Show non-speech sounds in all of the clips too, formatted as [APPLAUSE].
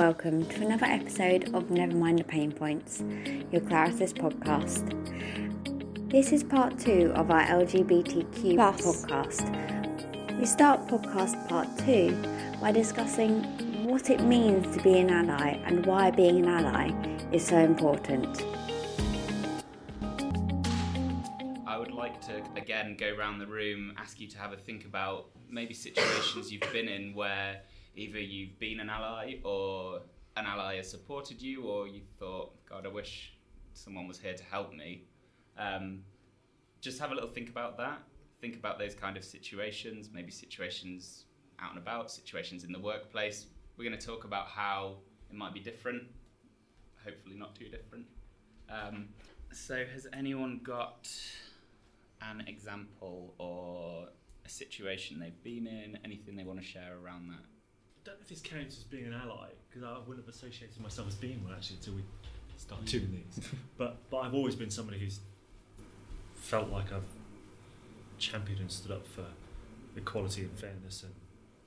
welcome to another episode of Never Mind the Pain Points, your Clarasys podcast. This is part two of our LGBTQ plus podcast. We start podcast part two by discussing what it means to be an ally and why being an ally is so important. I would like to again go around the room, ask you to have a think about maybe situations you've been in where either you've been an ally or an ally has supported you, or you thought, God, I wish someone was here to help me. Um, just have a little think about that. Think about those kind of situations, maybe situations out and about, situations in the workplace. We're going to talk about how it might be different, hopefully not too different. Um, so, has anyone got an example or a situation they've been in? Anything they want to share around that? I don't know if this counts as being an ally because I wouldn't have associated myself as being one actually until we started doing these. [LAUGHS] But but I've always been somebody who's felt like I've championed and stood up for equality and fairness and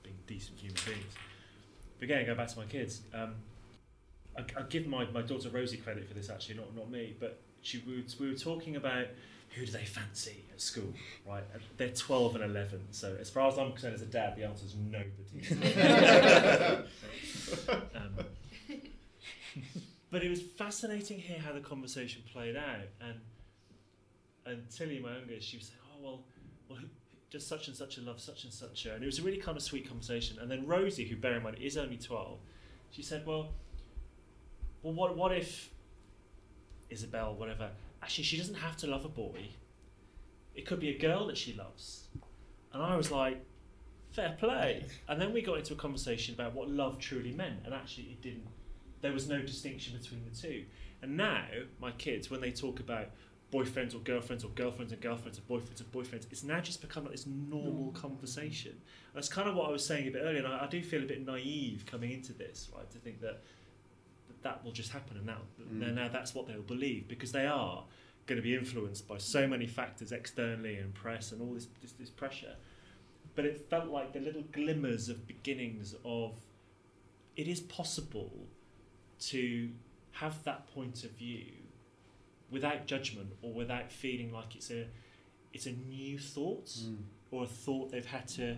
being decent human beings. But again, go back to my kids. Um, I, I give my, my daughter Rosie credit for this actually, not not me. But she we were, we were talking about who do they fancy at school, right? They're 12 and 11, so as far as I'm concerned as a dad, the answer is nobody. [LAUGHS] um, [LAUGHS] but it was fascinating here how the conversation played out, and and Tilly, my youngest, she was saying, "Oh well, well, who, does such and such a love such and such a," and it was a really kind of sweet conversation. And then Rosie, who bear in mind is only 12, she said, "Well, well, what what if Isabel, whatever, actually she doesn't have to love a boy. It could be a girl that she loves. And I was like, fair play. And then we got into a conversation about what love truly meant, and actually it didn't. There was no distinction between the two. And now my kids, when they talk about boyfriends or girlfriends or girlfriends and girlfriends or boyfriends and boyfriends, it's now just become like this normal conversation. That's kind of what I was saying a bit earlier. And I, I do feel a bit naive coming into this, right? To think that that, that will just happen and now, Mm. now that's what they'll believe because they are going to be influenced by so many factors externally and press and all this, this, this pressure. But it felt like the little glimmers of beginnings of it is possible to have that point of view without judgment or without feeling like it's a it's a new thought Mm. or a thought they've had to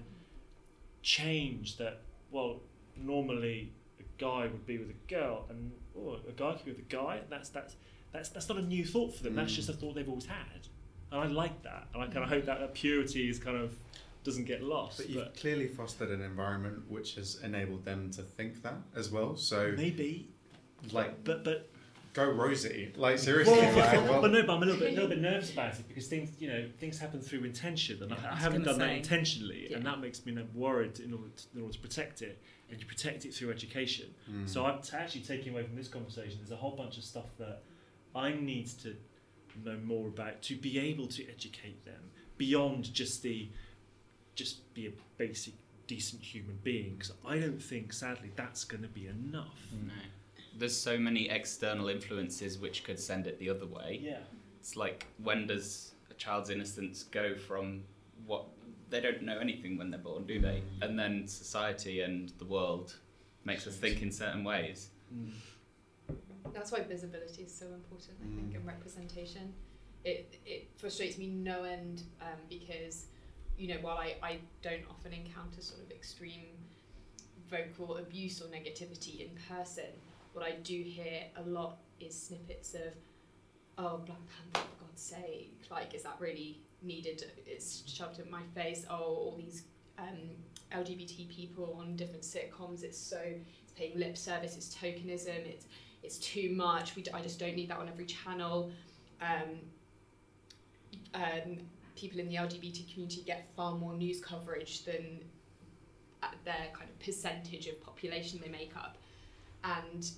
change that well normally a guy would be with a girl and oh, a guy could be with a guy that's that's that's that's not a new thought for them that's Mm. just a thought they've always had and I like that and I kind of hope that, that purity is kind of doesn't get lost But you've clearly fostered an environment which has enabled them to think that as well. So, maybe like, but but go Rosie. Like, seriously. well, like, well, but no, but I'm a little bit, little bit nervous about it because things, you know, things happen through intention, and Yeah, I, I I haven't gonna done that say. intentionally, and that makes me you know, worried in order, to, in order to protect it, and you protect it through education. Mm. So I'm t- actually taking away from this conversation. There's a whole bunch of stuff that I need to know more about to be able to educate them beyond just the just be a basic decent human being. Because I don't think, sadly, that's going to be enough. No. There's so many external influences which could send it the other way. Yeah. It's like when does a child's innocence go from what they don't know anything when they're born, do they? And then society and the world makes us think in certain ways. Mm. That's why visibility is so important, I think, Mm. and representation. It it frustrates me no end um, because, you know, while I, I don't often encounter sort of extreme vocal abuse or negativity in person, what I do hear a lot is snippets of, oh, Black Panther, for God's sake, like, is that really needed? It's shoved in my face. Oh, all these um, LGBT people on different sitcoms, it's so, it's paying lip service, it's tokenism, it's it's too much. We d- I just don't need that on every channel. Um, um, people in the LGBT community get far more news coverage than uh, their kind of percentage of population they make up, and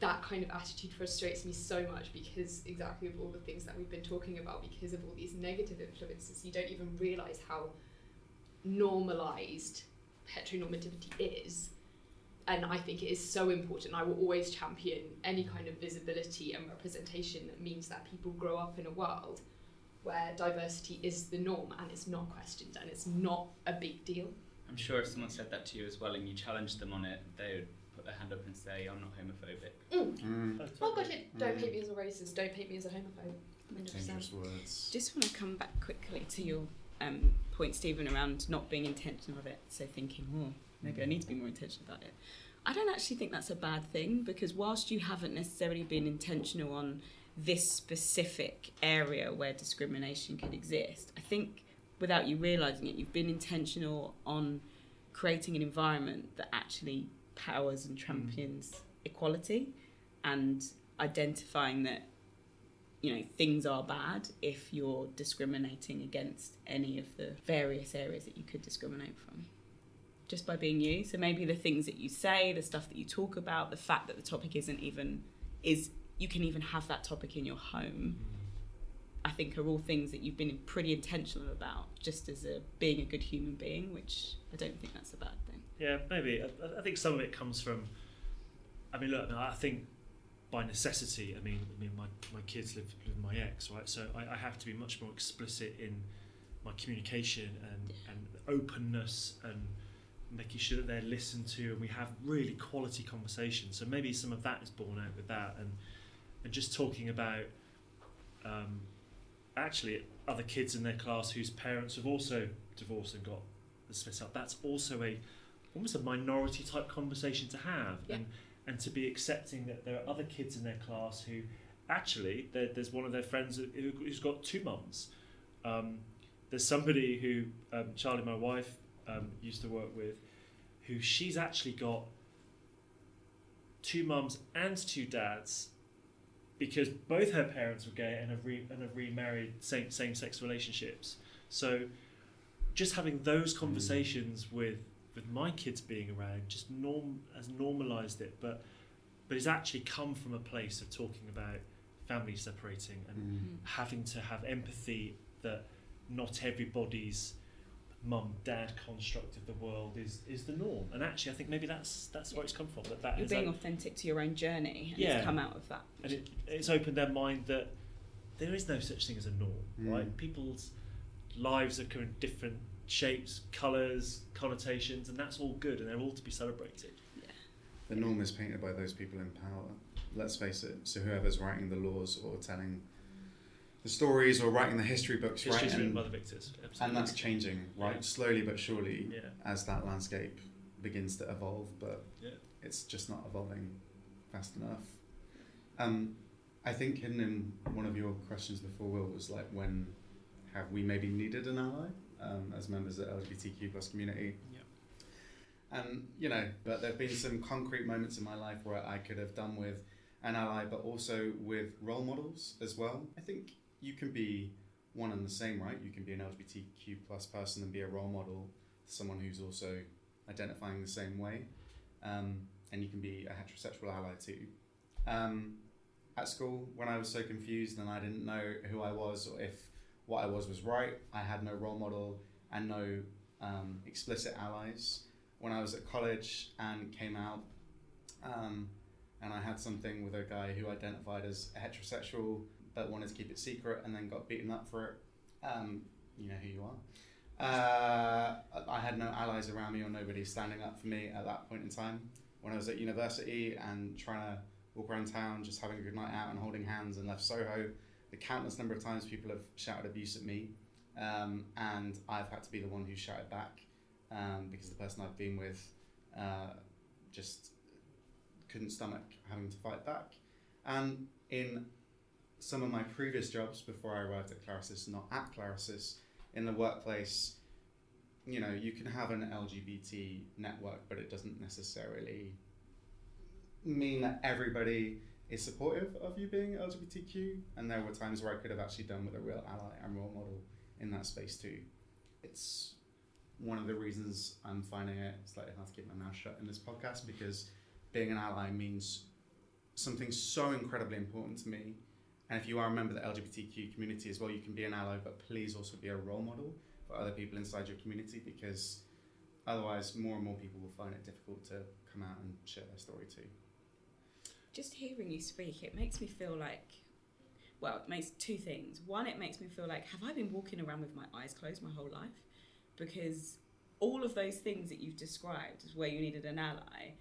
that kind of attitude frustrates me so much because exactly of all the things that we've been talking about because of all these negative influences you don't even realize how normalized heteronormativity is and I think it is so important. I will always champion any kind of visibility and representation that means that people grow up in a world where diversity is the norm and it's not questioned and it's not a big deal. I'm sure if someone said that to you as well and you challenged them on it, they would put their hand up and say, I'm not homophobic. Mm, Oh god, it, don't Mm. paint me as a racist. Don't paint me as a homophobe. 100%. dangerous words. Just want to come back quickly to your um, point, Stephen, around not being intentional of it. So thinking, oh, maybe I need to be more intentional about it. I don't actually think that's a bad thing because whilst you haven't necessarily been intentional on this specific area where discrimination could exist, I think without you realizing it, you've been intentional on creating an environment that actually powers and mm. champions equality and identifying that you know things are bad if you're discriminating against any of the various areas that you could discriminate from. Just by being you. So maybe the things that you say the stuff that you talk about the fact that the topic isn't even is you can even have that topic in your home. Mm. I think are all things that you've been pretty intentional about just as a being a good human being which i don't think that's a bad thing Yeah, maybe. I, I think some of it comes from. I mean, look. I think by necessity. I mean, I mean, my, my kids live, with my ex, right? So I, I have to be much more explicit in my communication and and openness and making sure that they're listened to and we have really quality conversations. So maybe some of that is born out with that and and just talking about um, actually other kids in their class whose parents have also divorced and got the split up. That's also a almost a minority type conversation to have Yeah. and and to be accepting that there are other kids in their class who actually there's one of their friends who, who's got two mums. Um, there's somebody who um, Charlie, my wife, um, used to work with, who she's actually got two mums and two dads because both her parents were gay and have, re- and have remarried same same sex relationships. So just having those conversations with with my kids being around just norm has normalized it, but but it's actually come from a place of talking about families separating and Mm. having to have empathy that not everybody's mum dad construct of the world is is the norm and actually I think maybe that's that's where it's come from that that you're being o- authentic to your own journey and Yeah. it's come out of that and it, it's opened their mind that there is no such thing as a norm Mm. right people's lives are kind of different shapes colors connotations and that's all good and they're all to be celebrated Yeah. The norm is painted by those people in power. Let's face it. So whoever's writing the laws or telling the stories or writing the history books, right? written And, by the victors absolutely. and that's changing, right? Yeah. Slowly but surely, yeah as that landscape begins to evolve. But Yeah. it's just not evolving fast enough. Um, I think hidden in one of your questions before, Will, was like when have we maybe needed an ally um, as members of the LGBTQ plus community? Yeah. And you know, but there've been some concrete moments in my life where I could have done with an ally, but also with role models as well. I think you can be one and the same, right? You can be an LGBTQ plus person and be a role model someone who's also identifying the same way, um, and you can be a heterosexual ally too. Um, at school, when I was so confused and I didn't know who I was or if what I was was right, I had no role model and no um, explicit allies. When I was at college and came out, um, and I had something with a guy who identified as heterosexual but wanted to keep it secret and then got beaten up for it. Um, you know who you are. Uh, I had no allies around me or nobody standing up for me at that point in time. When I was at university and trying to walk around town, just having a good night out and holding hands and left Soho, the countless number of times people have shouted abuse at me, um, and I've had to be the one who shouted back um, because the person I've been with uh, just couldn't stomach having to fight back. And in some of my previous jobs before I arrived at Clarasys, not at Clarasys, in the workplace, you know, you can have an LGBT network, but it doesn't necessarily mean that everybody is supportive of you being LGBTQ. And there were times where I could have actually done with a real ally and role model in that space too. It's one of the reasons I'm finding it slightly hard to keep my mouth shut in this podcast because being an ally means something so incredibly important to me. And if you are a member of the LGBTQ community as well, you can be an ally, but please also be a role model for other people inside your community because otherwise, more and more people will find it difficult to come out and share their story too. Just hearing you speak, it makes me feel like, well, it makes two things. One, it makes me feel like, have I been walking around with my eyes closed my whole life? Because all of those things that you've described as where you needed an ally.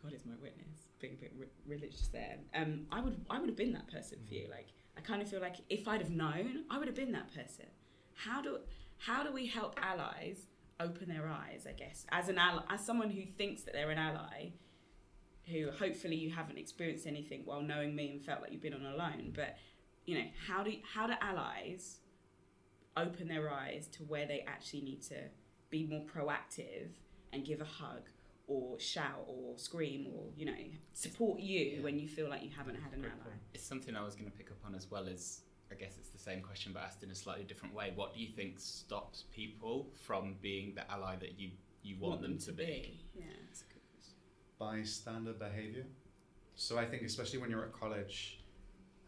God is my witness, being a bit re- religious there. Um, I would I would have been that person for you. Like I kind of feel like if I'd have known, I would have been that person. How do how do we help allies open their eyes? I guess as an ally, as someone who thinks that they're an ally, who hopefully you haven't experienced anything while knowing me and felt like you've been on alone, but you know how do how do allies open their eyes to where they actually need to be more proactive and give a hug or shout or scream or you know support you Yeah. when you feel like you haven't had an Great ally. point. It's something I was going to pick up on as well as I guess it's the same question but asked in a slightly different way. What do you think stops people from being the ally that you, you want, them, to be? Yeah, that's a good question. Bystander behavior. So I think, especially when you're at college,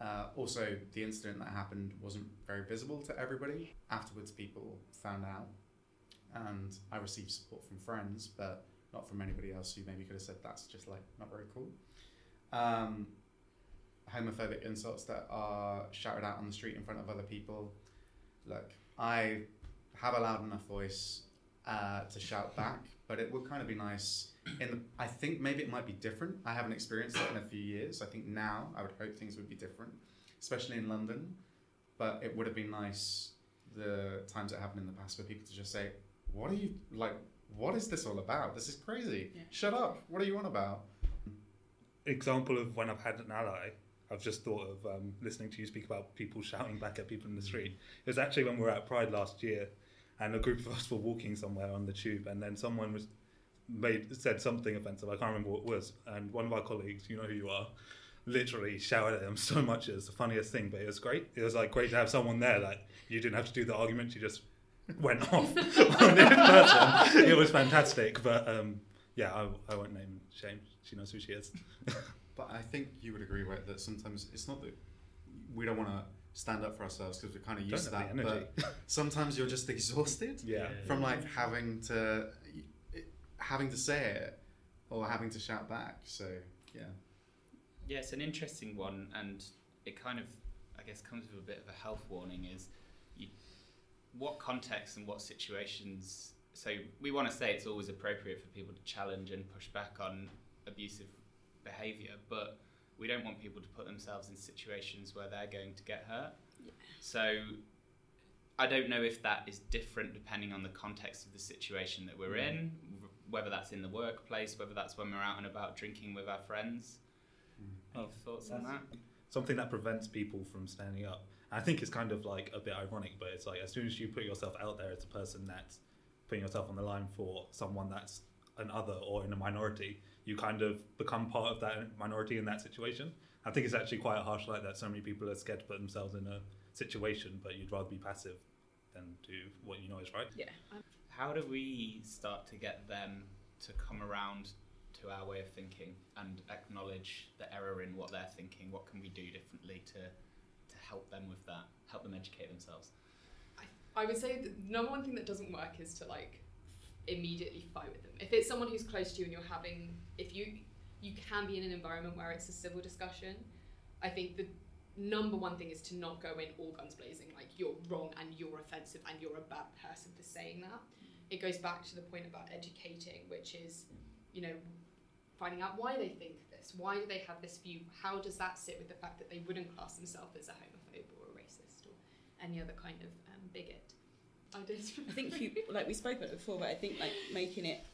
uh, also the incident that happened wasn't very visible to everybody. Afterwards, people found out, and I received support from friends, but not from anybody else who maybe could have said that's just like not very cool. Um, homophobic insults that are shouted out on the street in front of other people. Look, I have a loud enough voice uh, to shout back, but it would kind of be nice in the, I think maybe it might be different. I haven't experienced it in a few years. I think now I would hope things would be different, especially in London. But it would have been nice the times it happened in the past for people to just say, "What are you like? What is this all about? This is crazy. Yeah. Shut up. What are you on about?" example of when I've had an ally, I've just thought of um, listening to you speak about people [LAUGHS] shouting back at people in the street. It was actually when we were at Pride last year, and a group of us were walking somewhere on the tube, and then someone was made said something offensive. I can't remember what it was, and one of our colleagues, you know who you are, literally shouted at him [LAUGHS] so much. It was the funniest thing, but it was great. It was like great to have someone there. Like you didn't have to do the argument; you just went off [LAUGHS] on this person. It was fantastic, but um, yeah, I, I won't name shame. She knows who she is. [LAUGHS] But I think you would agree, right, that sometimes it's not that we don't want to stand up for ourselves because we're kind of used to that. have the energy. But sometimes you're just exhausted Yeah. from like having to having to say it or having to shout back. So yeah. Yeah, it's an interesting one, and it kind of, I guess, comes with a bit of a health warning. Is you, what context and what situations? So we want to say it's always appropriate for people to challenge and push back on abusive behaviour, but we don't want people to put themselves in situations where they're going to get hurt. Yeah. So I don't know if that is different depending on the context of the situation that we're mm. in, w- whether that's in the workplace, whether that's when we're out and about drinking with our friends. Mm. Any Oh, thoughts on that? Something that prevents people from standing up. I think it's kind of like a bit ironic, but it's like as soon as you put yourself out there as a person that's putting yourself on the line for someone that's an other or in a minority, you kind of become part of that minority in that situation. I think it's actually quite harsh like that. So many people are scared to put themselves in a situation, but you'd rather be passive than do what you know is right. Um, How do we start to get them to come around to our way of thinking and acknowledge the error in what they're thinking? What can we do differently to to help them with that? Help them educate themselves. I would say the number one thing that doesn't work is to like immediately fight with them. If it's someone who's close to you and you're having, if you you can be in an environment where it's a civil discussion, I think the number one thing is to not go in all guns blazing like you're wrong and you're offensive and you're a bad person for saying that. It goes back to the point about educating, which is, you know, finding out why they think this, why do they have this view, how does that sit with the fact that they wouldn't class themselves as a homophobe or a racist or any other kind of um, bigot. I. [LAUGHS] I think you like we spoke about it before, but I think like making it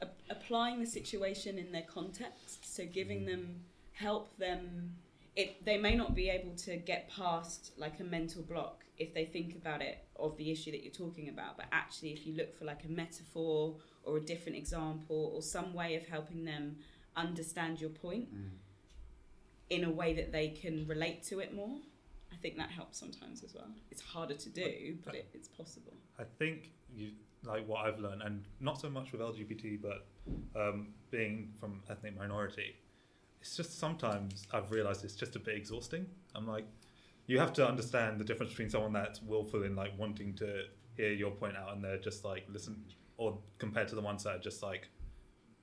a- applying the situation in their context, so giving them help them. It they may not be able to get past like a mental block if they think about it of the issue that you're talking about, but actually if you look for like a metaphor or a different example or some way of helping them understand your point in a way that they can relate to it more. I think that helps sometimes as well. It's harder to do, but it, it's possible. I think you like what I've learned, and not so much with LGBT, but um, being from ethnic minority, it's just sometimes I've realised it's just a bit exhausting. I'm like, you have to understand the difference between someone that's willful in like wanting to hear your point out, and they're just like listen, or compared to the ones that are just like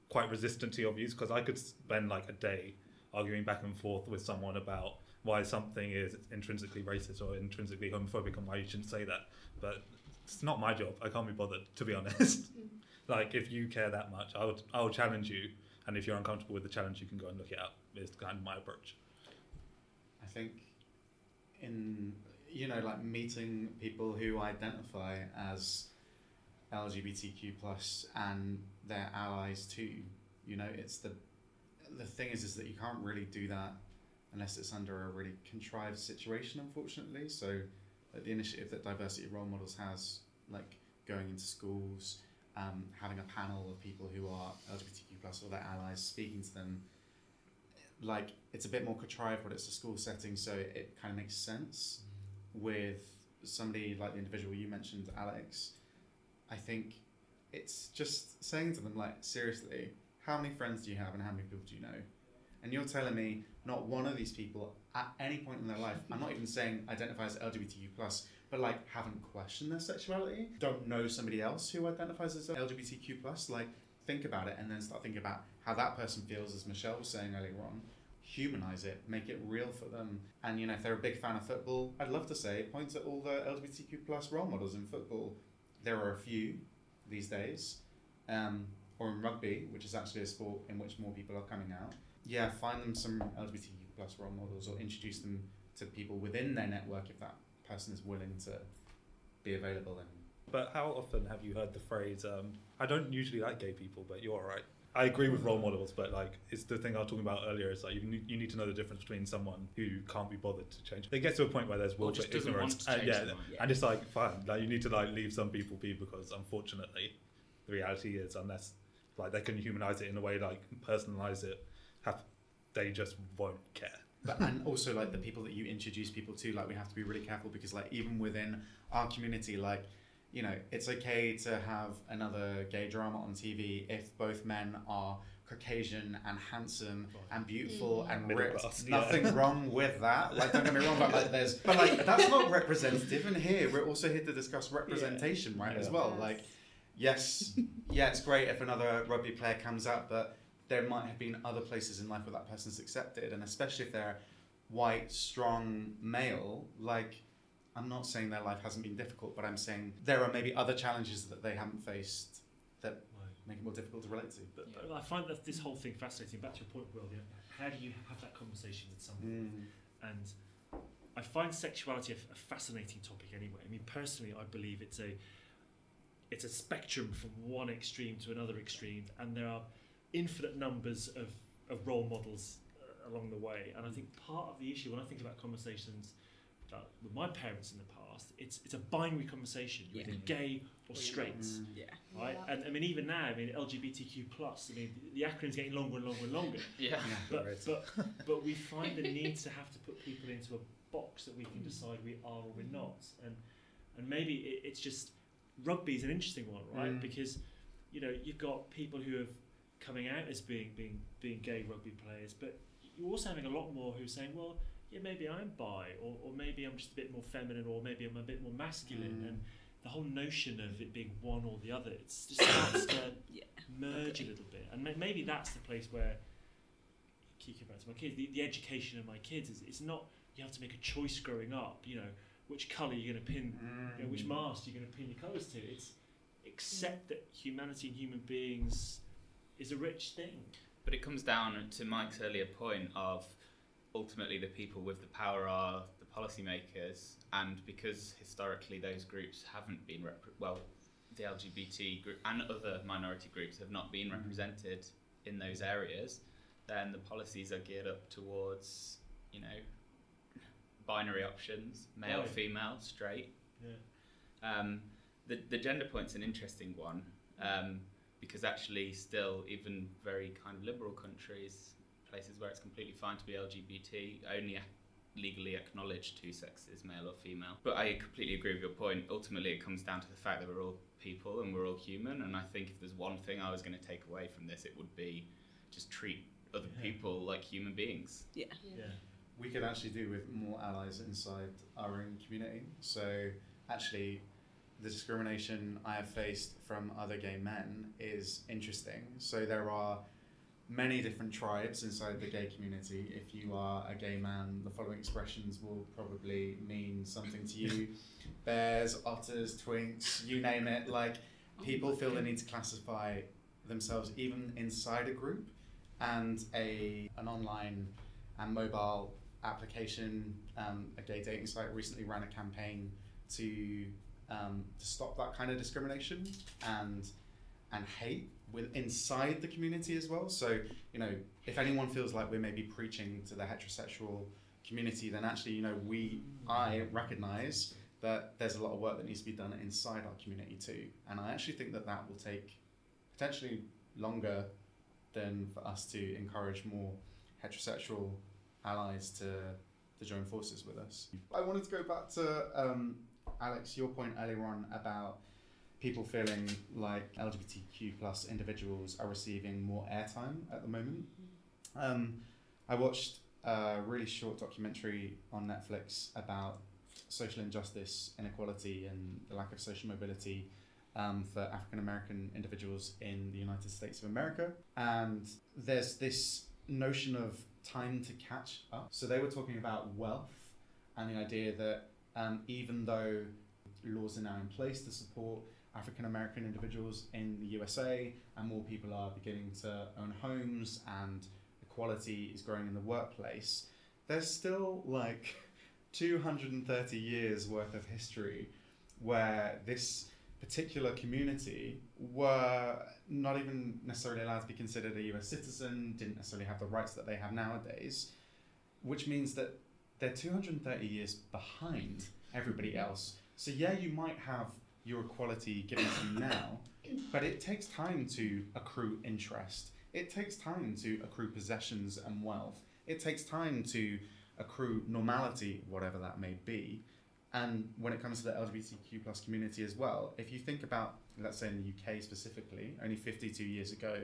quite resistant to your views. Because I could spend like a day arguing back and forth with someone about why something is intrinsically racist or intrinsically homophobic and why you shouldn't say that. But it's not my job. I can't be bothered, to be honest. Mm-hmm. like, if you care that much, I would, I will challenge you. And if you're uncomfortable with the challenge, you can go and look it up. Is kind of my approach. I think in you know like meeting people who identify as LGBTQ plus and their allies too. You know, it's the the thing is is that you can't really do that unless it's under a really contrived situation, unfortunately. So, like the initiative that Diversity Role Models has, like going into schools, um, having a panel of people who are LGBTQ plus or their allies, speaking to them, like it's a bit more contrived, but it's a school setting, so it kind of makes sense. With somebody like the individual you mentioned, Alex, I think it's just saying to them like, seriously, how many friends do you have and how many people do you know? And you're telling me not one of these people at any point in their life, I'm not even saying identify as LGBTQ plus, but like haven't questioned their sexuality, don't know somebody else who identifies as LGBTQ plus, like think about it and then start thinking about how that person feels, as Michelle was saying earlier on. Humanize it, make it real for them. And you know, if they're a big fan of football, I'd love to say point at all the LGBTQ plus role models in football. There are a few these days, um, or in rugby, which is actually a sport in which more people are coming out. Yeah, find them some LGBTQ plus role models, or introduce them to people within their network if that person is willing to be available and But how often have you heard the phrase, um, I don't usually like gay people, but you're alright? I agree with role models, but like it's the thing I was talking about earlier. Is like you need, you need to know the difference between someone who can't be bothered to change. They get to a point where there's Or willful just doesn't ignorance, want to and change yeah, someone. and it's like fine. Like you need to like leave some people be because unfortunately, the reality is unless like they can humanize it in a way like personalize it, have they just won't care. But and also like the people that you introduce people to like we have to be really careful because like even within our community like you know it's okay to have another gay drama on tv if both men are caucasian and handsome and beautiful Mm. and Middle ripped class, yeah. nothing [LAUGHS] wrong with that like don't get me wrong but like there's but like that's not representative and here we're also here to discuss representation right as well Yes. like yes yeah it's great if another rugby player comes up but there might have been other places in life where that person's accepted, and especially if they're white, strong male, like I'm not saying their life hasn't been difficult, but I'm saying there are maybe other challenges that they haven't faced that make it more difficult to relate to. But, but I find that this whole thing fascinating. Back to your point, Will. You know, how do you have that conversation with someone? Mm. And I find sexuality a, a fascinating topic anyway. I mean, personally, I believe it's a it's a spectrum from one extreme to another extreme, and there are infinite numbers of, of role models uh, along the way. And I think part of the issue when I think about conversations uh, with my parents in the past, it's it's a binary conversation. You're either gay or straight Mm. Yeah. right? Yeah. And I mean, even now, I mean, LGBTQ plus. I mean, the acronym's getting longer and longer and longer. [LAUGHS] Yeah. But Right. but [LAUGHS] but we find the need to have to put people into a box that we can decide we are or we're not, and and maybe it, it's just rugby's an interesting one, right? Mm. Because you know you've got people who have coming out as being being being gay rugby players, but you're also having a lot more who are saying, well, yeah, maybe I'm bi, or, or maybe I'm just a bit more feminine, or maybe I'm a bit more masculine, Mm. and the whole notion of it being one or the other, it's just starts to [COUGHS] Yeah. merge Okay. a little bit, and ma- maybe that's the place where keep back to my kids. The, the education of my kids is it's not you have to make a choice growing up. You know, which colour you're going to pin, you know, which mast you're going to pin your colours to. It's accept that humanity and human beings is a rich thing. But it comes down to Mike's earlier point of ultimately the people with the power are the policymakers, and because historically those groups haven't been rep- well, the LGBT group and other minority groups have not been Mhm. represented in those areas, then the policies are geared up towards you know binary options, male, Right. female, straight. Yeah. Um, the the gender point's an interesting one um, because actually, still, even very kind of liberal countries, places where it's completely fine to be LGBT, only ac- legally acknowledge two sexes, male or female. But I completely agree with your point. Ultimately, it comes down to the fact that we're all people and we're all human. And I think if there's one thing I was going to take away from this, it would be just treat other Yeah. people like human beings. Yeah. Yeah. We could actually do with more allies inside our own community. So, actually, the discrimination I have faced from other gay men is interesting. So, there are many different tribes inside the gay community. If you are a gay man, the following expressions will probably mean something to you [LAUGHS] bears, otters, twinks, you name it. Like, people feel the need to classify themselves even inside a group and a an online and mobile application um, a gay dating site recently ran a campaign to um, to stop that kind of discrimination and and hate with inside the community as well so you know if anyone feels like we're maybe preaching to the heterosexual community then actually you know we i recognize that there's a lot of work that needs to be done inside our community too and i actually think that that will take potentially longer than for us to encourage more heterosexual allies to to join forces with us. I wanted to go back to um, Alex, your point earlier on about people feeling like LGBTQ plus individuals are receiving more airtime at the moment. Um, I watched a really short documentary on Netflix about social injustice, inequality, and the lack of social mobility um, for African American individuals in the United States of America. And there's this notion of time to catch up. So they were talking about wealth and the idea that um, even though laws are now in place to support African American individuals in the USA and more people are beginning to own homes and equality is growing in the workplace, there's still like [LAUGHS] 230 years worth of history where this particular community were not even necessarily allowed to be considered a US citizen, didn't necessarily have the rights that they have nowadays, which means that they're 230 years behind everybody else. So, yeah, you might have your equality given to you now, but it takes time to accrue interest. It takes time to accrue possessions and wealth. It takes time to accrue normality, whatever that may be. And when it comes to the LGBTQ plus community as well, if you think about, let's say in the UK specifically, only 52 years ago,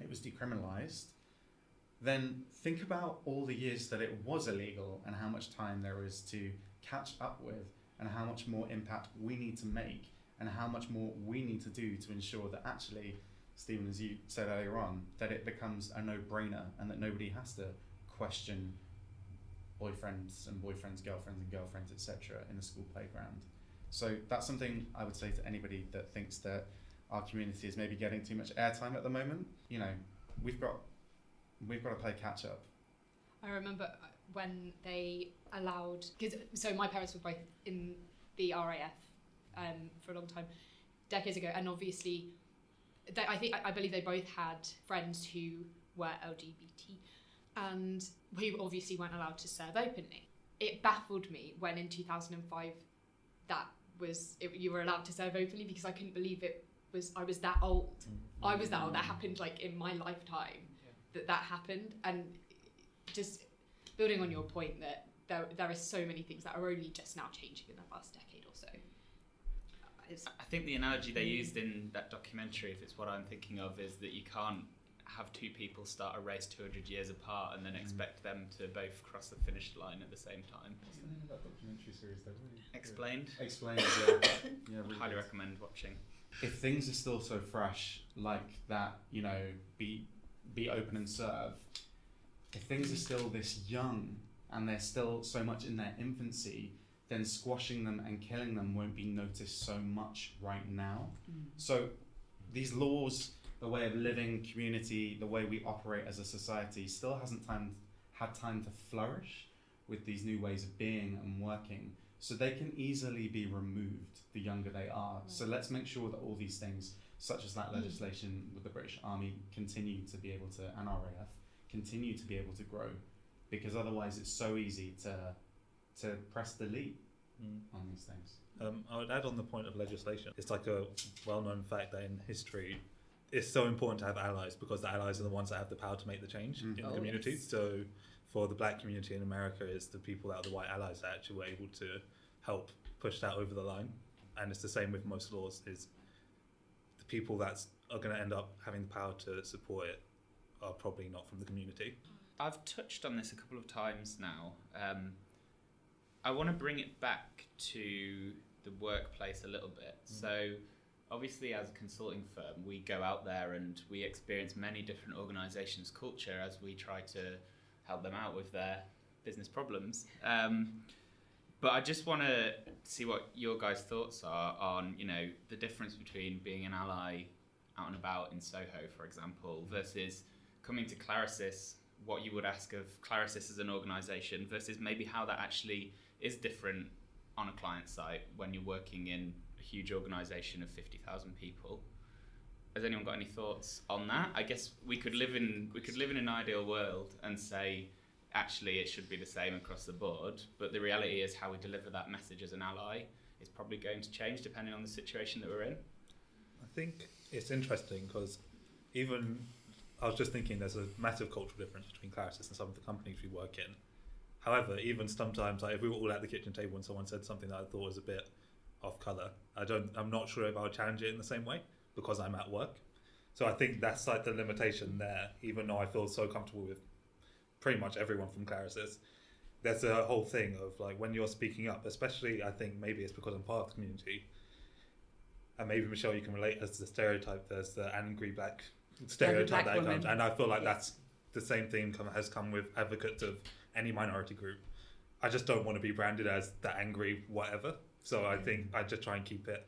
it was decriminalised, then think about all the years that it was illegal and how much time there is to catch up with and how much more impact we need to make and how much more we need to do to ensure that actually, Stephen, as you said earlier on, that it becomes a no-brainer and that nobody has to question boyfriends and boyfriends, girlfriends and girlfriends, etc., in the school playground. So that's something I would say to anybody that thinks that our community is maybe getting too much airtime at the moment. You know, we've got we've got to play catch up. I remember uh, when they allowed because so my parents were both in the RAF um, for a long time, decades ago, and obviously, they, I think I believe they both had friends who were LGBT, and who obviously weren't allowed to serve openly. It baffled me when in 2005 that was it, you were allowed to serve openly because I couldn't believe it was I was that old. I was that old. That happened like in my lifetime that that happened, and just building on your point that there there are so many things that are only just now changing in the past decade or so. It's, I think the analogy they used in that documentary, if it's what I'm thinking of, is that you can't have two people start a race 200 years apart and then Mm. expect them to both cross the finish line at the same time. What's the name of that documentary series? They're really Explained. Explained, yeah. yeah really Highly good. recommend watching. if things are still so fresh like that you know be be open and serve if things are still this young and they're still so much in their infancy then squashing them and killing them won't be noticed so much right now. Mm. So these laws the way of living community the way we operate as a society still hasn't time had time to flourish with these new ways of being and working. So they can easily be removed the younger they are. So let's make sure that all these things, such as that legislation with the British Army, continue to be able to, and RAF, continue to be able to grow, because otherwise it's so easy to to press delete Mm. on these things. Um, I would add on the point of legislation. It's like a well-known fact that in history, it's so important to have allies because the allies are the ones that have the power to make the change Mm. in Oh, the community. yes. So, for the black community in America, it's the people that are the white allies that actually were able to help push that over the line. And it's the same with most laws. Is the people that are going to end up having the power to support it are probably not from the community. I've touched on this a couple of times now. Um, I want to bring it back to the workplace a little bit. So, obviously as a consulting firm we go out there and we experience many different organizations culture as we try to help them out with their business problems um, but i just want to see what your guys thoughts are on you know the difference between being an ally out and about in soho for example versus coming to clarasys what you would ask of clarasys as an organization versus maybe how that actually is different on a client site when you're working in a huge organization of 50,000 people. Has anyone got any thoughts on that? I guess we could live in we could live in an ideal world and say actually it should be the same across the board, but the reality is how we deliver that message as an ally is probably going to change depending on the situation that we're in. I think it's interesting because even I was just thinking there's a massive cultural difference between Clarasys and some of the companies we work in. However, even sometimes, like if we were all at the kitchen table and someone said something that I thought was a bit off color, I don't, I'm not sure if I would challenge it in the same way because I'm at work. So I think that's like the limitation there. Even though I feel so comfortable with pretty much everyone from Clarasys, there's a whole thing of like when you're speaking up, especially I think maybe it's because I'm part of the community, and maybe Michelle, you can relate as the stereotype. There's the angry black stereotype black that comes, and I feel like Yeah. that's the same thing come, has come with advocates of any minority group. I just don't want to be branded as the angry whatever. So I mm. think I just try and keep it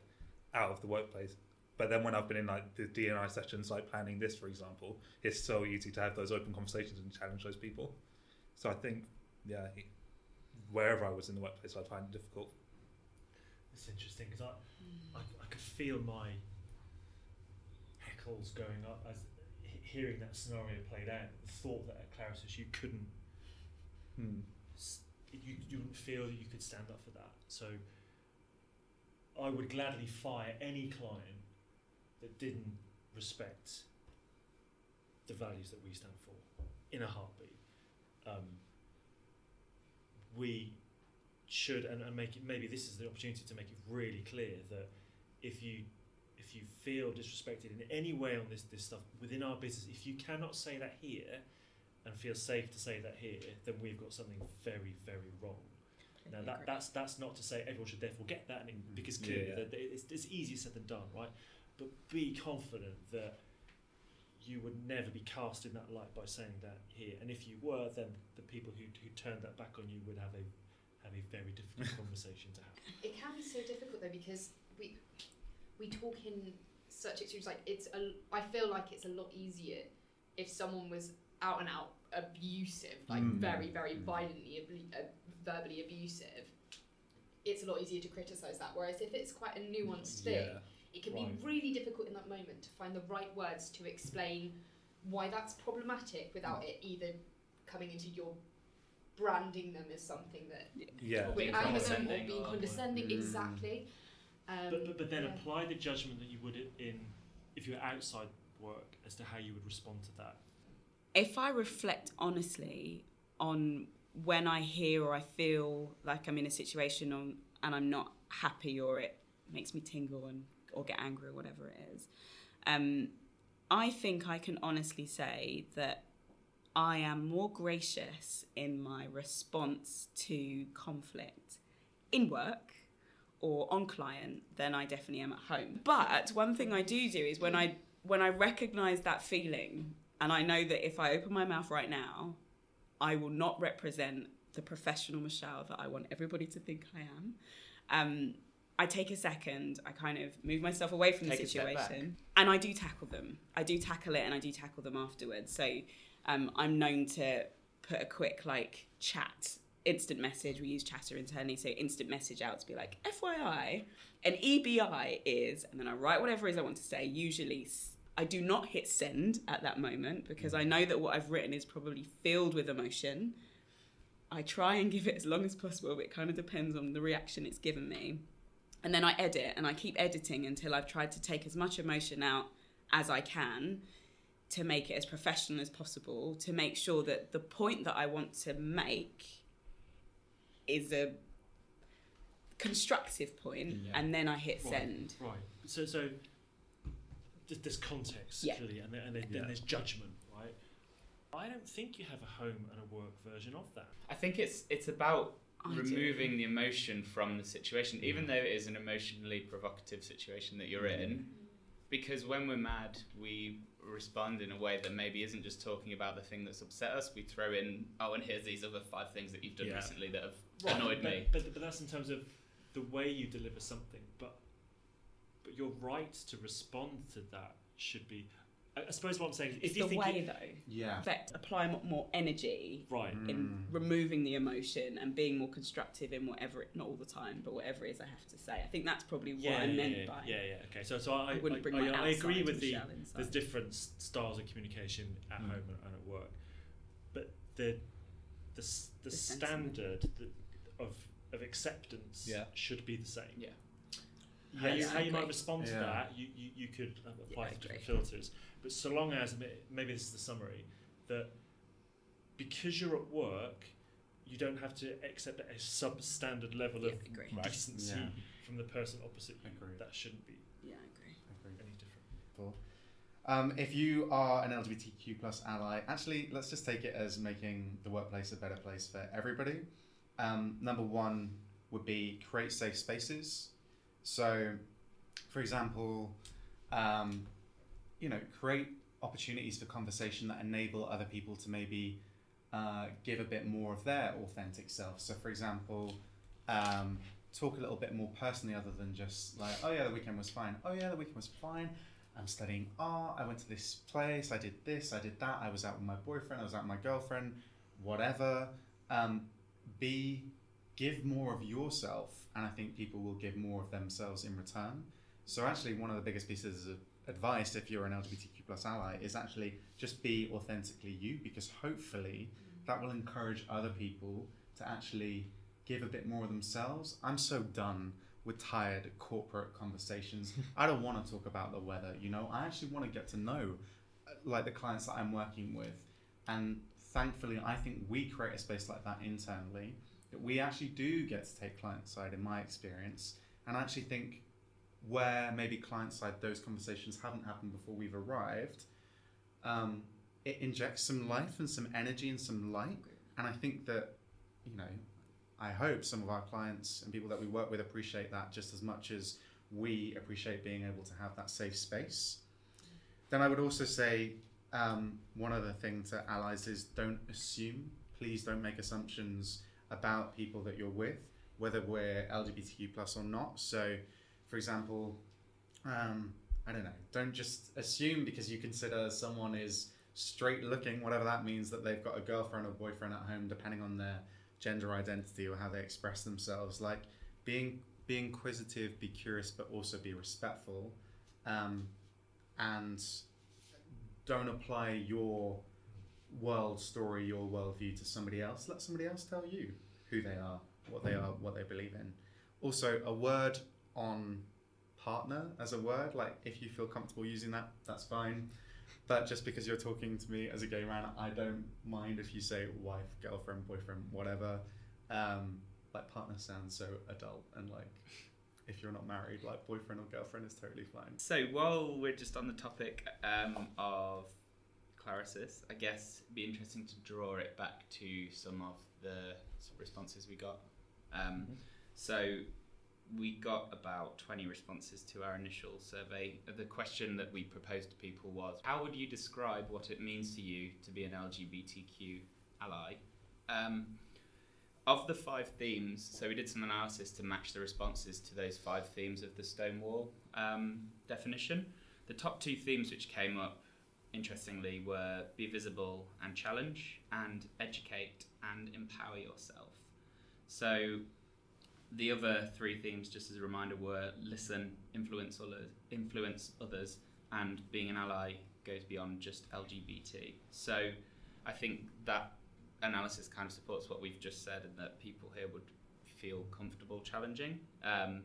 out of the workplace. But then when I've been in like the DNI sessions, like planning this, for example, it's so easy to have those open conversations and challenge those people. So I think, yeah, wherever I was in the workplace, I'd find it difficult. It's interesting because I, I, I could feel my heckles going up as hearing that scenario played out. The thought that at Clarasys you couldn't, Hmm. you, you wouldn't feel that you could stand up for that. So I would gladly fire any client that didn't respect the values that we stand for in a heartbeat. Um, we should and, and make it maybe this is the opportunity to make it really clear that if you if you feel disrespected in any way on this this stuff within our business if you cannot say that here and feel safe to say that here then we've got something very very wrong now that, that's that's not to say everyone should therefore get that and it, because clearly Yeah, yeah. that it's, it's easier said than done right but be confident that you would never be cast in that light by saying that here and if you were then the people who, who turned that back on you would have a have a very difficult [LAUGHS] conversation to have It can be so difficult though because we we talk in such extremes. Like it's a, I feel like it's a lot easier if someone was out and out abusive, like Mm. very very Mm. violently abli- uh, verbally abusive. It's a lot easier to criticize that. Whereas if it's quite a nuanced thing, Yeah. It can Right. be really difficult in that moment to find the right words to explain why that's problematic without it either coming into your branding them as something that Yeah. we're Being angry them or condescending being condescending. Mm. Exactly. Um, but, but, but then yeah. apply the judgment that you would in if you were outside work as to how you would respond to that if I reflect honestly on when I hear or I feel like I'm in a situation on, and I'm not happy or it makes me tingle and or get angry or whatever it is, um, I think I can honestly say that I am more gracious in my response to conflict in work or on client than I definitely am at home. But one thing I do do is when I when I recognize that feeling and I know that if I open my mouth right now, I will not represent the professional Michelle that I want everybody to think I am. Um, I take a second, I kind of move myself away from Take the a step back. situation, and I do tackle them. I do tackle it, and I do tackle them afterwards. So um, I'm known to put a quick like chat, instant message. We use Chatter internally, so instant message out to be like, FYI, an EBI is, and then I write whatever it is I want to say. Usually, I do not hit send at that moment because I know that what I've written is probably filled with emotion. I try and give it as long as possible, but it kind of depends on the reaction it's given me. And then I edit and I keep editing until I've tried to take as much emotion out as I can to make it as professional as possible, to make sure that the point that I want to make is a constructive point, Yeah. and then I hit Right. send. right so so th- there's context Yeah. clearly and, then, and then, Yeah. then there's judgment right I don't think you have a home and a work version of that I think it's it's about I do. removing the emotion from the situation, mm. even though it is an emotionally provocative situation that you're in. Mm. Because when we're mad, we respond in a way that maybe isn't just talking about the thing that's upset us. We throw in, oh, and here's these other five things that you've done Yeah. recently that have Right, annoyed but, me. But, but that's in terms of the way you deliver something. But but your right to respond to that should be. I, I suppose what I'm saying is, It's if you the think way it- though Yeah. that apply mo- more energy right, in Mm. removing the emotion and being more constructive in whatever it, not all the time, but whatever it is I have to say. I think that's probably what yeah, I yeah, meant yeah, by. yeah, yeah. Okay, so so I I wouldn't bring I, my I, I agree with the. Michelle. There's different styles of communication at Mm. home and, and at work, but the the the, The standard that, of of acceptance Yeah. should be the same. Yeah. How you, how you might respond to Yeah. that, you, you, you could uh, apply Yeah, I different agree. filters. But so long as, maybe this is the summary, that because you're at work, you don't have to accept a substandard level Yeah, of I agree. Right. decency Yeah. from the person opposite you. Agreed. That shouldn't be Yeah, I agree. Agreed. any different. Cool. Um, if you are an LGBTQ plus ally, actually, let's just take it as making the workplace a better place for everybody. Um, number one would be create safe spaces. So, for example, um, you know, create opportunities for conversation that enable other people to maybe uh, give a bit more of their authentic self. So, for example, um, talk a little bit more personally, other than just like, oh yeah, the weekend was fine. Oh yeah, the weekend was fine. I'm studying art. I went to this place. I did this. I did that. I was out with my boyfriend. I was out with my girlfriend. Whatever. Um, be give more of yourself, and I think people will give more of themselves in return. So actually, one of the biggest pieces of advice, if you're an LGBTQ plus ally, is actually just be authentically you, because hopefully that will encourage other people to actually give a bit more of themselves. I'm so done with tired corporate conversations. I don't want to talk about the weather, you know. I actually want to get to know uh, like the clients that I'm working with. And thankfully, I think we create a space like that internally that we actually do get to take client side in my experience. And I actually think where maybe client side those conversations haven't happened before we've arrived, um, it injects some life and some energy and some light. And I think that, you know, I hope some of our clients and people that we work with appreciate that just as much as we appreciate being able to have that safe space. Then I would also say um, one other thing to allies is don't assume. Please don't make assumptions about people that you're with, whether we're LGBTQ plus or not. So, for example, um, I don't know. Don't just assume because you consider someone is straight looking, whatever that means, that they've got a girlfriend or boyfriend at home, depending on their gender identity or how they express themselves. Like being be inquisitive, be curious, but also be respectful, um, and don't apply your world story, your worldview to somebody else. Let somebody else tell you who they are, what they are, what they believe in. Also, a word on partner as a word, like if you feel comfortable using that, that's fine. But just because you're talking to me as a gay man, I don't mind if you say wife, girlfriend, boyfriend, whatever. Um, like partner sounds so adult and like if you're not married, like boyfriend or girlfriend is totally fine. So while we're just on the topic um, of Clarasys, I guess it'd be interesting to draw it back to some of the responses we got. Um, So we got about 20 responses to our initial survey. The question that we proposed to people was How would you describe what it means to you to be an LGBTQ ally? Um, of the five themes, so we did some analysis to match the responses to those five themes of the Stonewall um, definition. The top two themes which came up, interestingly, were be visible and challenge, and educate and empower yourself. So the other three themes, just as a reminder, were listen, influence others, influence others, and being an ally goes beyond just LGBT. So I think that analysis kind of supports what we've just said, and that people here would feel comfortable challenging um,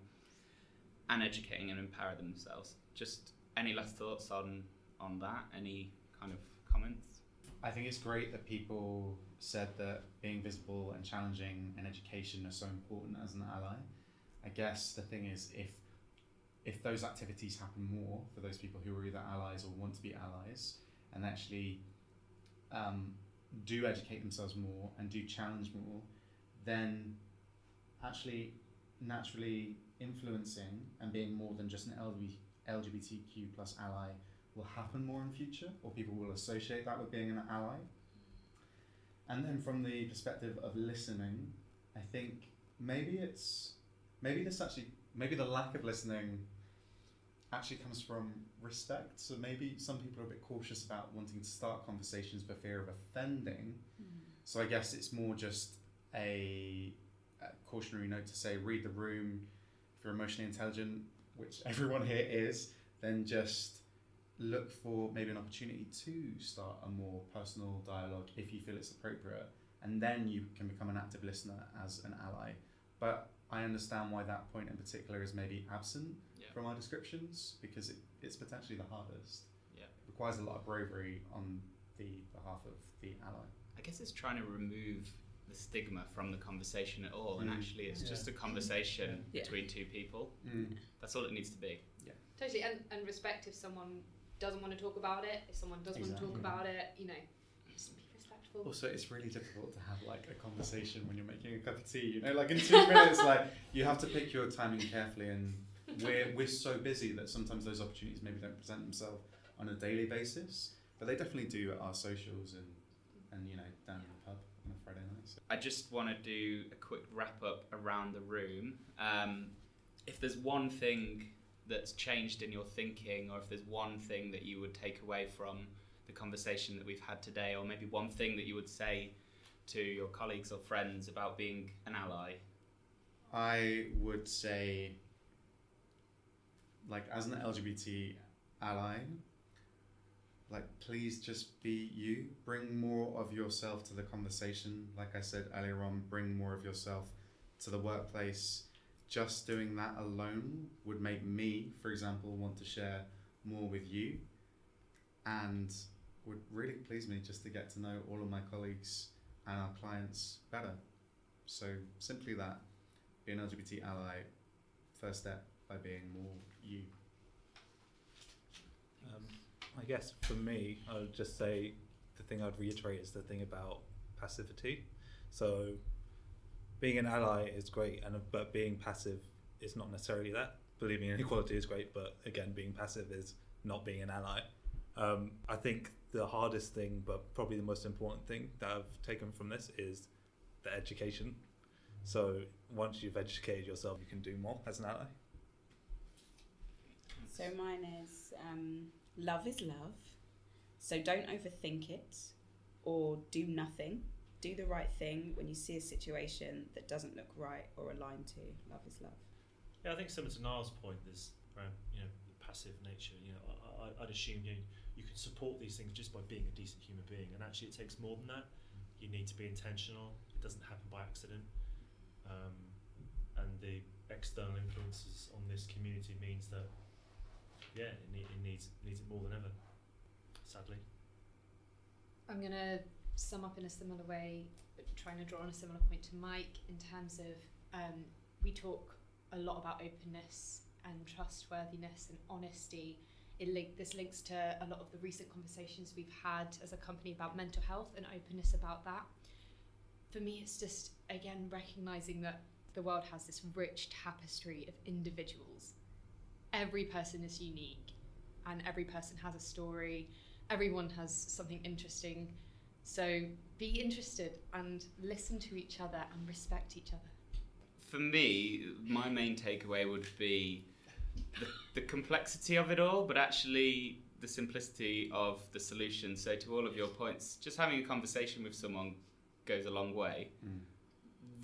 and educating and empower themselves. Just any last thoughts on on that? Any kind of comments? I think it's great that people said that being visible and challenging and education are so important as an ally. I guess the thing is if if those activities happen more for those people who are either allies or want to be allies and actually um, do educate themselves more and do challenge more, then actually naturally influencing and being more than just an LGBTQ plus ally will happen more in future, or people will associate that with being an ally. And then from the perspective of listening, I think maybe it's maybe this actually maybe the lack of listening actually comes from respect. So maybe some people are a bit cautious about wanting to start conversations for fear of offending. Mm. So I guess it's more just a, a cautionary note to say read the room. If you're emotionally intelligent, which [LAUGHS] everyone here is, then just look for maybe an opportunity to start a more personal dialogue if you feel it's appropriate, and then you can become an active listener as an ally. But I understand why that point in particular is maybe absent Yeah. from our descriptions because it, it's potentially the hardest. Yeah. It requires a lot of bravery on the behalf of the ally. I guess it's trying to remove the stigma from the conversation at all, and Mm. actually, it's Yeah. just a conversation Yeah. between two people. Mm. That's all it needs to be. Yeah, Totally, and, and respect if someone doesn't want to talk about it, if someone does want to talk about it, you know, just be respectful. Also, it's really difficult to have like a conversation when you're making a cup of tea. You know, like in two [LAUGHS] minutes, like you have to pick your timing carefully, and we're we're so busy that sometimes those opportunities maybe don't present themselves on a daily basis, but they definitely do at our socials and and you know down in the pub on a Friday night. So. I just want to do a quick wrap up around the room. Um, if there's one thing that's changed in your thinking, or if there's one thing that you would take away from the conversation that we've had today, or maybe one thing that you would say to your colleagues or friends about being an ally, I would say, like, as an LGBT ally, like, please just be you. Bring more of yourself to the conversation. Like I said earlier on, bring more of yourself to the workplace. Just doing that alone would make me, for example, want to share more with you and would really please me just to get to know all of my colleagues and our clients better. So, simply that be an LGBT ally, first step by being more you. Um, I guess for me, I would just say the thing I'd reiterate is the thing about passivity. So, being an ally is great, and but being passive is not necessarily that. Believing in equality is great, but again, being passive is not being an ally. Um, I think the hardest thing, but probably the most important thing that I've taken from this is the education. So once you've educated yourself, you can do more as an ally. So mine is um, love is love. So don't overthink it or do nothing. Do the right thing when you see a situation that doesn't look right or aligned to. Love is love. Yeah, I think similar to Niall's point, there's around you know the passive nature. You know, I, I, I'd assume you you can support these things just by being a decent human being, and actually it takes more than that. You need to be intentional. It doesn't happen by accident, um, and the external influences on this community means that yeah, it, need, it needs needs it more than ever. Sadly, I'm going to sum up in a similar way, trying to draw on a similar point to Mike in terms of um, we talk a lot about openness and trustworthiness and honesty. It link, this links to a lot of the recent conversations we've had as a company about mental health and openness about that. For me, it's just, again, recognizing that the world has this rich tapestry of individuals. Every person is unique, and every person has a story. Everyone has something interesting so be interested and listen to each other and respect each other. for me, my main takeaway would be the, the complexity of it all, but actually the simplicity of the solution. So, to all of your points, just having a conversation with someone goes a long way. Mm.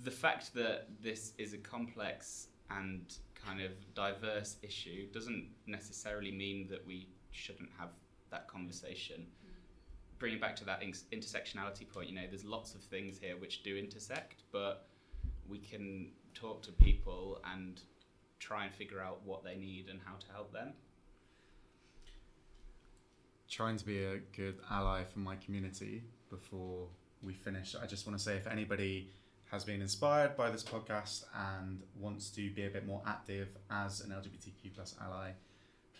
The fact that this is a complex and kind of diverse issue doesn't necessarily mean that we shouldn't have that conversation. Bringing back to that in- intersectionality point, you know, there's lots of things here which do intersect, but we can talk to people and try and figure out what they need and how to help them. Trying to be a good ally for my community before we finish, I just want to say if anybody has been inspired by this podcast and wants to be a bit more active as an LGBTQ plus ally,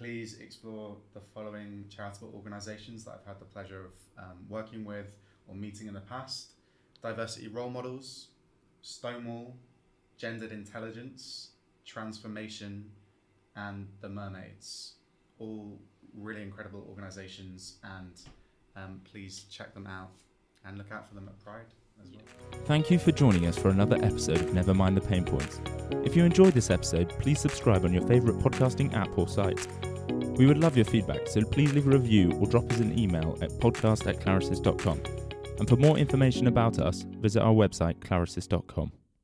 please explore the following charitable organisations that I've had the pleasure of um, working with or meeting in the past Diversity Role Models, Stonewall, Gendered Intelligence, Transformation, and The Mermaids. All really incredible organisations, and um, please check them out and look out for them at Pride as well. Thank you for joining us for another episode of Never Mind the Pain Points. If you enjoyed this episode, please subscribe on your favourite podcasting app or site. We would love your feedback, so please leave a review or drop us an email at podcast at clarasys.com. And for more information about us, visit our website, clarasys.com.